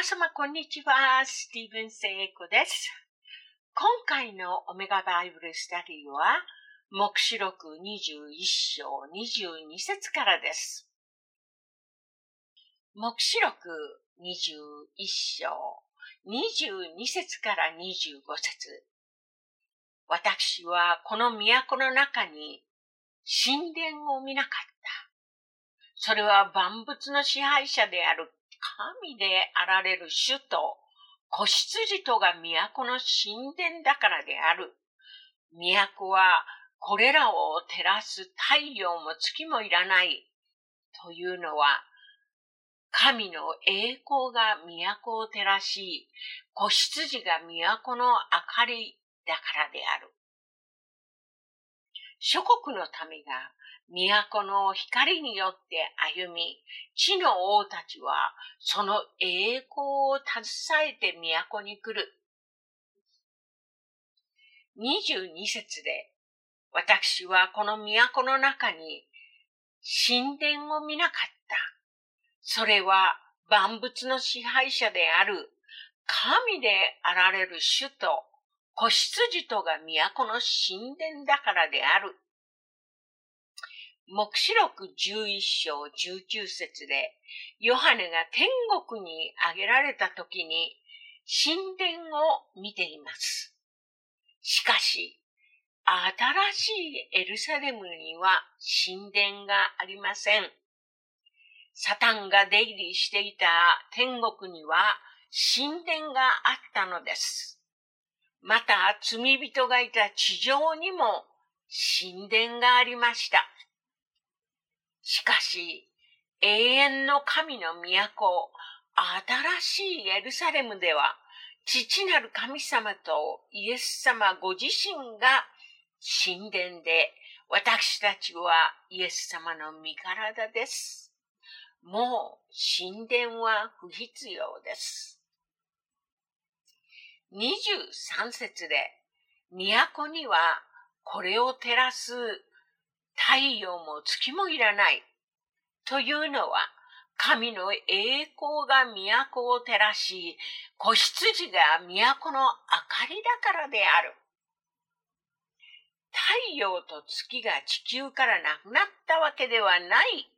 皆様、こんにちは。スティーブン・セイコです。今回のオメガバイブルスタディは、目視録21章22節からです。目視録21章22節から25節私はこの都の中に神殿を見なかった。それは万物の支配者である神であられる主と子羊とが都の神殿だからである。都はこれらを照らす太陽も月もいらない。というのは、神の栄光が都を照らし、子羊が都の明かりだからである。諸国の民が都の光によって歩み、地の王たちはその栄光を携えて都に来る。22節で、私はこの都の中に神殿を見なかった。それは万物の支配者である神であられる主と子羊とが都の神殿だからである。目視録11章19節で、ヨハネが天国に上げられた時に神殿を見ています。しかし、新しいエルサレムには神殿がありません。サタンが出入りしていた天国には神殿があったのです。また罪人がいた地上にも神殿がありました。しかし、永遠の神の都、新しいエルサレムでは、父なる神様とイエス様ご自身が神殿で、私たちはイエス様の身体です。もう神殿は不必要です。23節で、都にはこれを照らす太陽も月もいらない。というのは、神の栄光が都を照らし、子羊が都の明かりだからである。太陽と月が地球からなくなったわけではない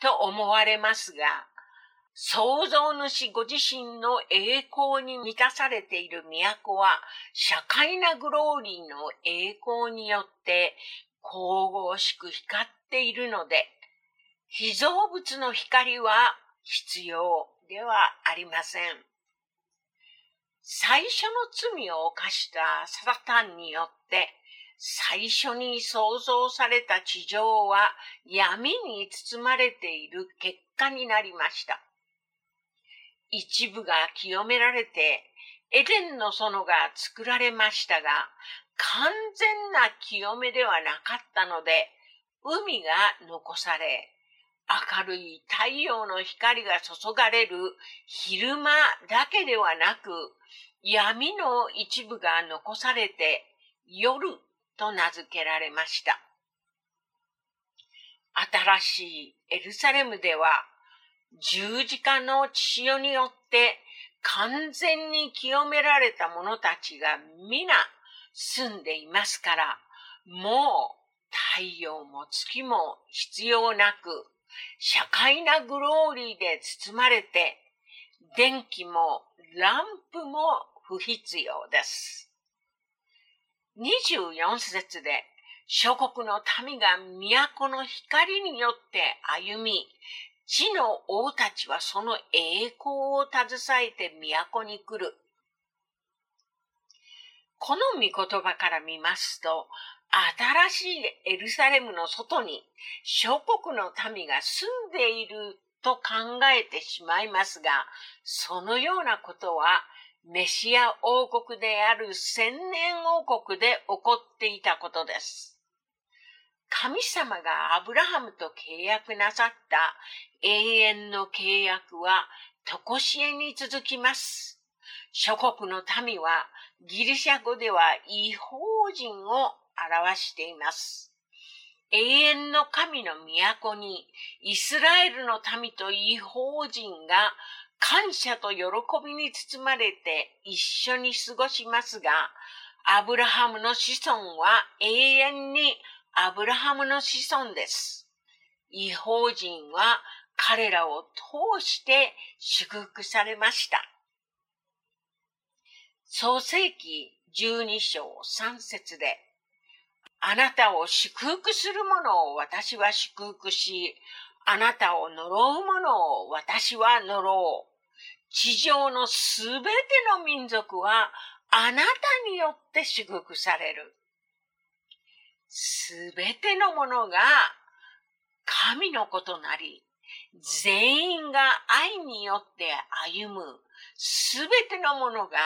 と思われますが、創造主ご自身の栄光に満たされている都は、社会なグローリーの栄光によって神々しく光っているので、被造物の光は必要ではありません。最初の罪を犯したサタンによって、最初に創造された地上は闇に包まれている結果になりました。一部が清められて、エデンの園が作られましたが、完全な清めではなかったので、海が残され、明るい太陽の光が注がれる昼間だけではなく、闇の一部が残されて夜と名付けられました。新しいエルサレムでは十字架の血潮によって完全に清められた者たちが皆住んでいますから、もう太陽も月も必要なく、社会なグローリーで包まれて、電気もランプも不必要です。24節で、諸国の民が都の光によって歩み、地の王たちはその栄光を携えて都に来る。この御言葉から見ますと、新しいエルサレムの外に諸国の民が住んでいると考えてしまいますが、そのようなことはメシア王国である千年王国で起こっていたことです。神様がアブラハムと契約なさった永遠の契約は常しえに続きます。諸国の民はギリシャ語では違法人を表しています。永遠の神の都にイスラエルの民と違法人が感謝と喜びに包まれて一緒に過ごしますが、アブラハムの子孫は永遠にアブラハムの子孫です。違法人は彼らを通して祝福されました。創世記12章3節で、あなたを祝福する者を私は祝福し、あなたを呪う者を私は呪う。地上のすべての民族はあなたによって祝福される。すべてのものが神のことなり、全員が愛によって歩むすべてのものが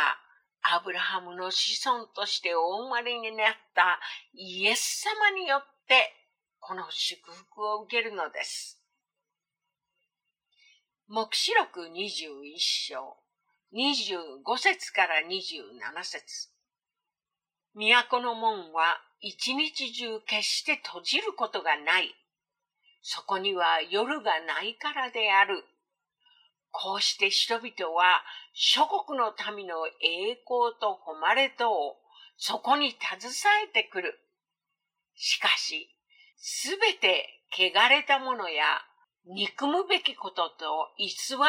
アブラハムの子孫としてお生まれになったイエス様によってこの祝福を受けるのです。目視録21章25節から27節都の門は一日中決して閉じることがない。そこには夜がないからである。こうして人々は諸国の民の栄光と誉れとをそこに携えてくる。しかし、すべて汚れた者や憎むべきことと偽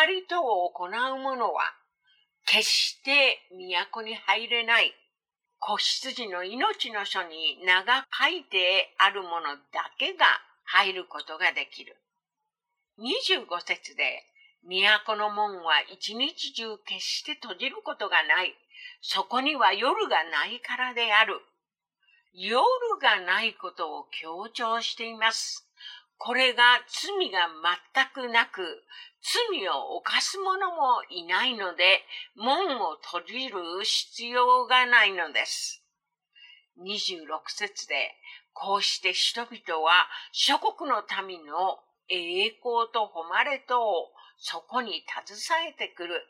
りとを行う者は、決して都に入れない。子羊の命の書に名が書いてあるものだけが入ることができる。25節で、都の門は一日中決して閉じることがない。そこには夜がないからである。夜がないことを強調しています。これが罪が全くなく、罪を犯す者もいないので、門を閉じる必要がないのです。26節で、こうして人々は諸国の民の栄光と誉れとをそこに携えてくる。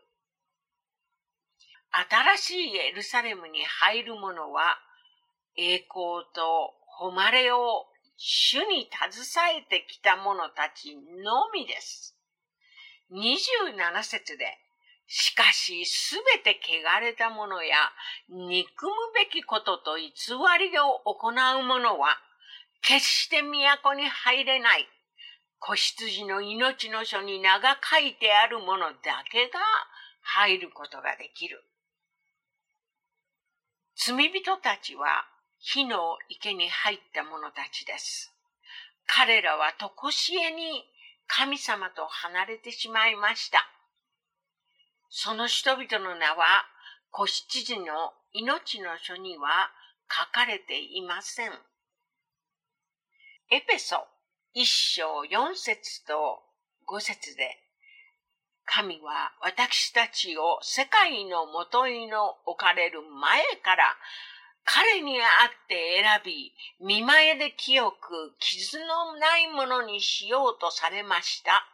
新しいエルサレムに入る者は栄光と誉れを主に携えてきた者たちのみです。27節で、しかしすべて汚れた者や憎むべきことと偽りを行う者は決して都に入れない。子羊の命の書に名が書いてあるものだけが入ることができる。罪人たちは火の池に入った者たちです。彼らはとこしえに神様と離れてしまいました。その人々の名は、子羊の命の書には書かれていません。エペソ一章四節と五節で、神は私たちを世界のもといの置かれる前から彼に会って選び、見前で清く傷のないものにしようとされました。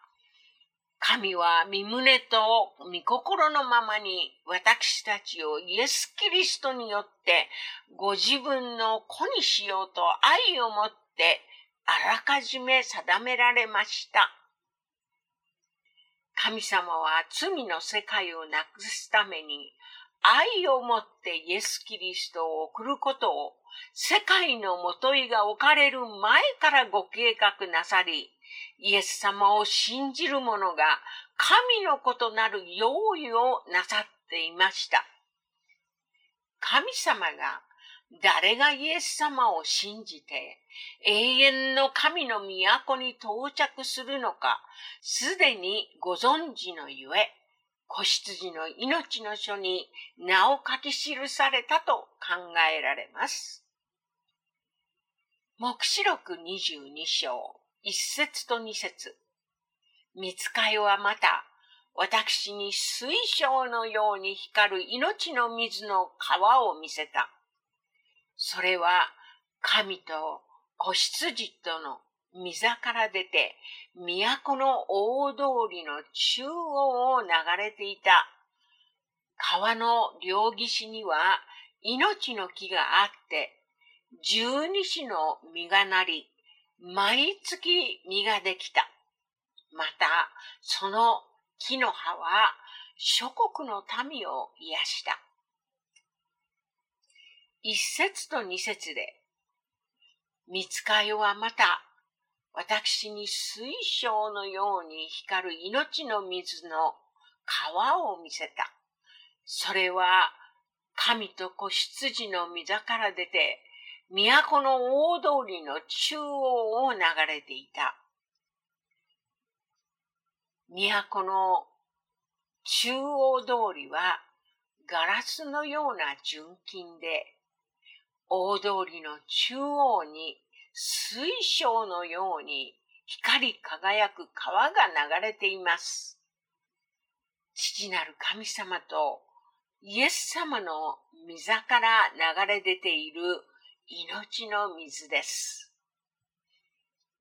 神は身胸と御心のままに私たちをイエス・キリストによってご自分の子にしようと愛を持ってあらかじめ定められました。神様は罪の世界をなくすために愛をもってイエス・キリストを送ることを世界のもといが置かれる前からご計画なさり、イエス様を信じる者が神のことなる用意をなさっていました。神様が誰がイエス様を信じて永遠の神の都に到着するのか、すでにご存知のゆえ、子羊の命の書に名を書き記されたと考えられます。目視録22章1節と2節見つかいはまた私に水晶のように光る命の水の川を見せた。それは神と子羊との溝から出て、都の大通りの中央を流れていた。川の両岸には命の木があって、十二支の実がなり、毎月実ができた。また、その木の葉は諸国の民を癒した。一節と二節で、見つかいはまた、私に水晶のように光る命の水の川を見せた。それは、神と子羊の溝から出て、都の大通りの中央を流れていた。都の中央通りはガラスのような純金で、大通りの中央に水晶のように光り輝く川が流れています。父なる神様とイエス様の溝から流れ出ている命の水です。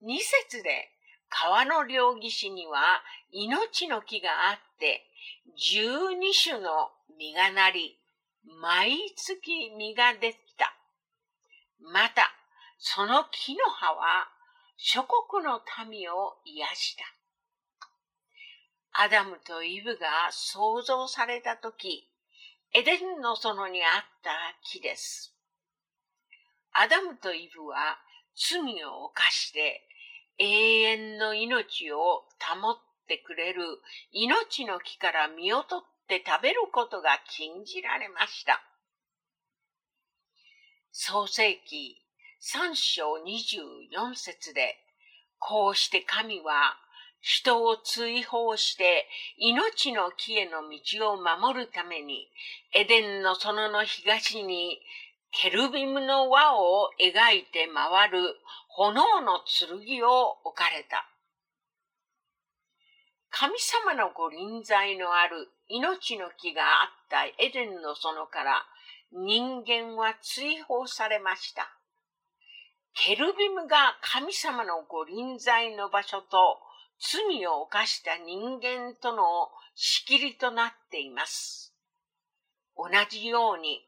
二節で川の両岸には命の木があって、十二種の実がなり、毎月実が出。また、その木の葉は諸国の民を癒した。アダムとイブが創造されたとき、エデンの園にあった木です。アダムとイブは罪を犯して永遠の命を保ってくれる命の木から身を取って食べることが禁じられました。創世記三章二十四節で、こうして神は人を追放して命の木への道を守るために、エデンの園の東にケルビムの輪を描いて回る炎の剣を置かれた。神様のご臨在のある命の木があったエデンの園から人間は追放されました。ケルビムが神様のご臨在の場所と罪を犯した人間との仕切りとなっています。同じように、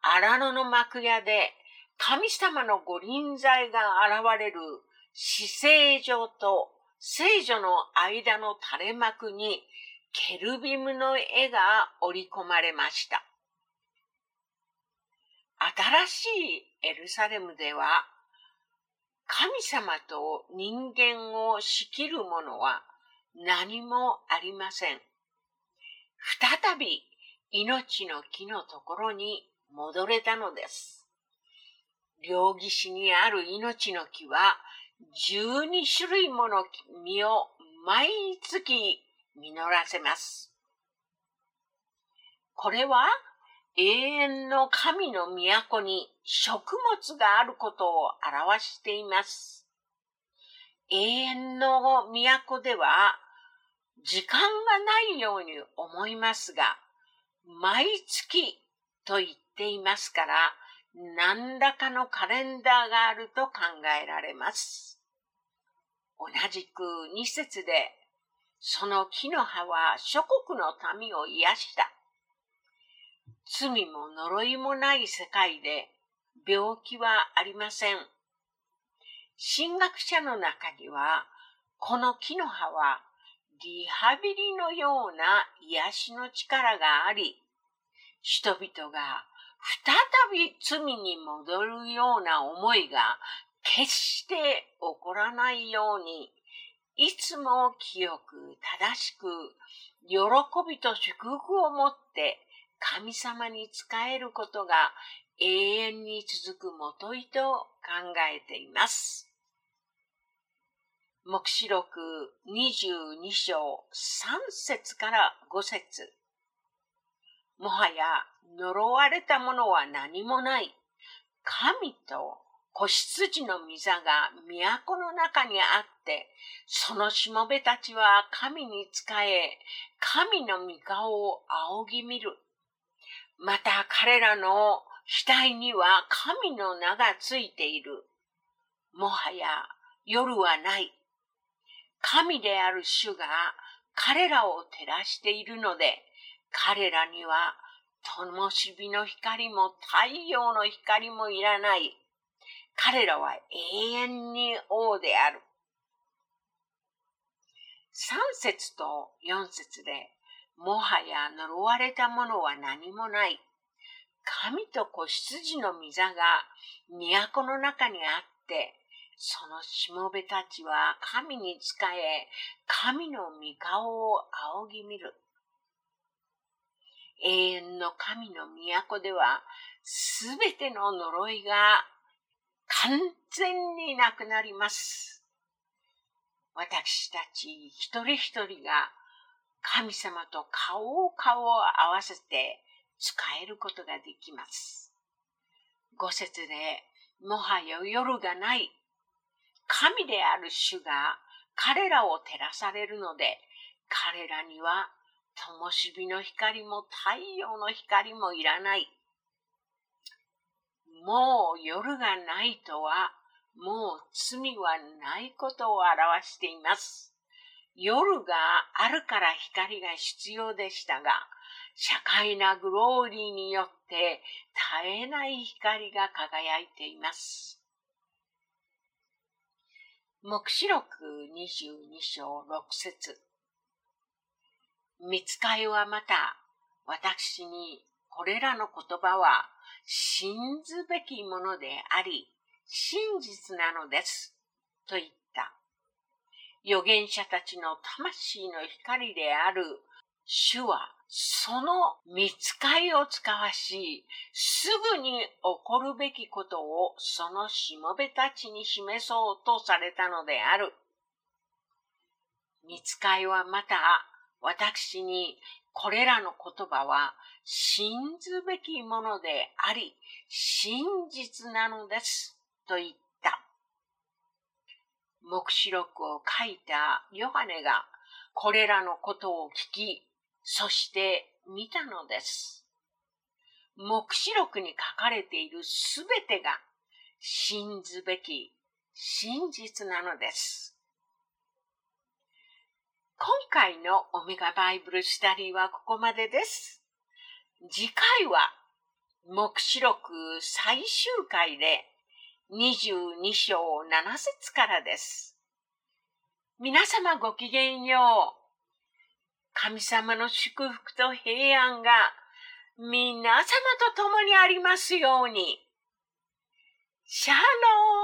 荒野の幕屋で神様のご臨在が現れる死聖所と聖女の間の垂れ幕にケルビムの絵が織り込まれました。新しいエルサレムでは、神様と人間を仕切るものは何もありません。再び命の木のところに戻れたのです。両岸にある命の木は12種類もの実を毎月実らせます。これは永遠の神の都に食物があることを表しています。永遠の都では時間がないように思いますが、毎月と言っていますから、何らかのカレンダーがあると考えられます。同じく二節で、その木の葉は諸国の民を癒した。罪も呪いもない世界で病気はありません。神学者の中には、この木の葉はリハビリのような癒しの力があり、人々が再び罪に戻るような思いが決して起こらないように、いつも清く正しく喜びと祝福を持って神様に仕えることが永遠に続くもといと考えています。目視録22章3節から5節もはや呪われたものは何もない。神と子羊の御座が都の中にあって、そのしもべたちは神に仕え、神の御顔を仰ぎ見る。また彼らの額には神の名がついている。もはや夜はない。神である主が彼らを照らしているので、彼らには灯火の光も太陽の光もいらない。彼らは永遠に王である。三節と四節でもはや呪われたものは何もない。神と子羊の御座が都の中にあって、そのしもべたちは神に仕え、神の御顔を仰ぎ見る。永遠の神の都では、すべての呪いが完全になくなります。私たち一人一人が神様と顔を顔を合わせて使えることができます。五節で、もはや夜がない。神である主が彼らを照らされるので、彼らには灯火の光も太陽の光もいらない。もう夜がないとは、もう罪はないことを表しています。夜があるから光が必要でしたが、社会なグローリーによって絶えない光が輝いています。目視録22章6節見つかいはまた、私にこれらの言葉は信ずべきものであり、真実なのです。と言った。預言者たちの魂の光である主は、その見つかいを使わし、すぐに起こるべきことをそのしもべたちに示そうとされたのである。見つかいはまた、私にこれらの言葉は信ずべきものであり、真実なのです、と言った。目視録を書いたヨハネがこれらのことを聞き、そして見たのです。目視録に書かれているすべてが信ずべき真実なのです。今回のオメガバイブルスタディはここまでです。次回は目視録最終回で22章7節からです。皆様ごきげんよう。神様の祝福と平安が皆様と共にありますように。シャロー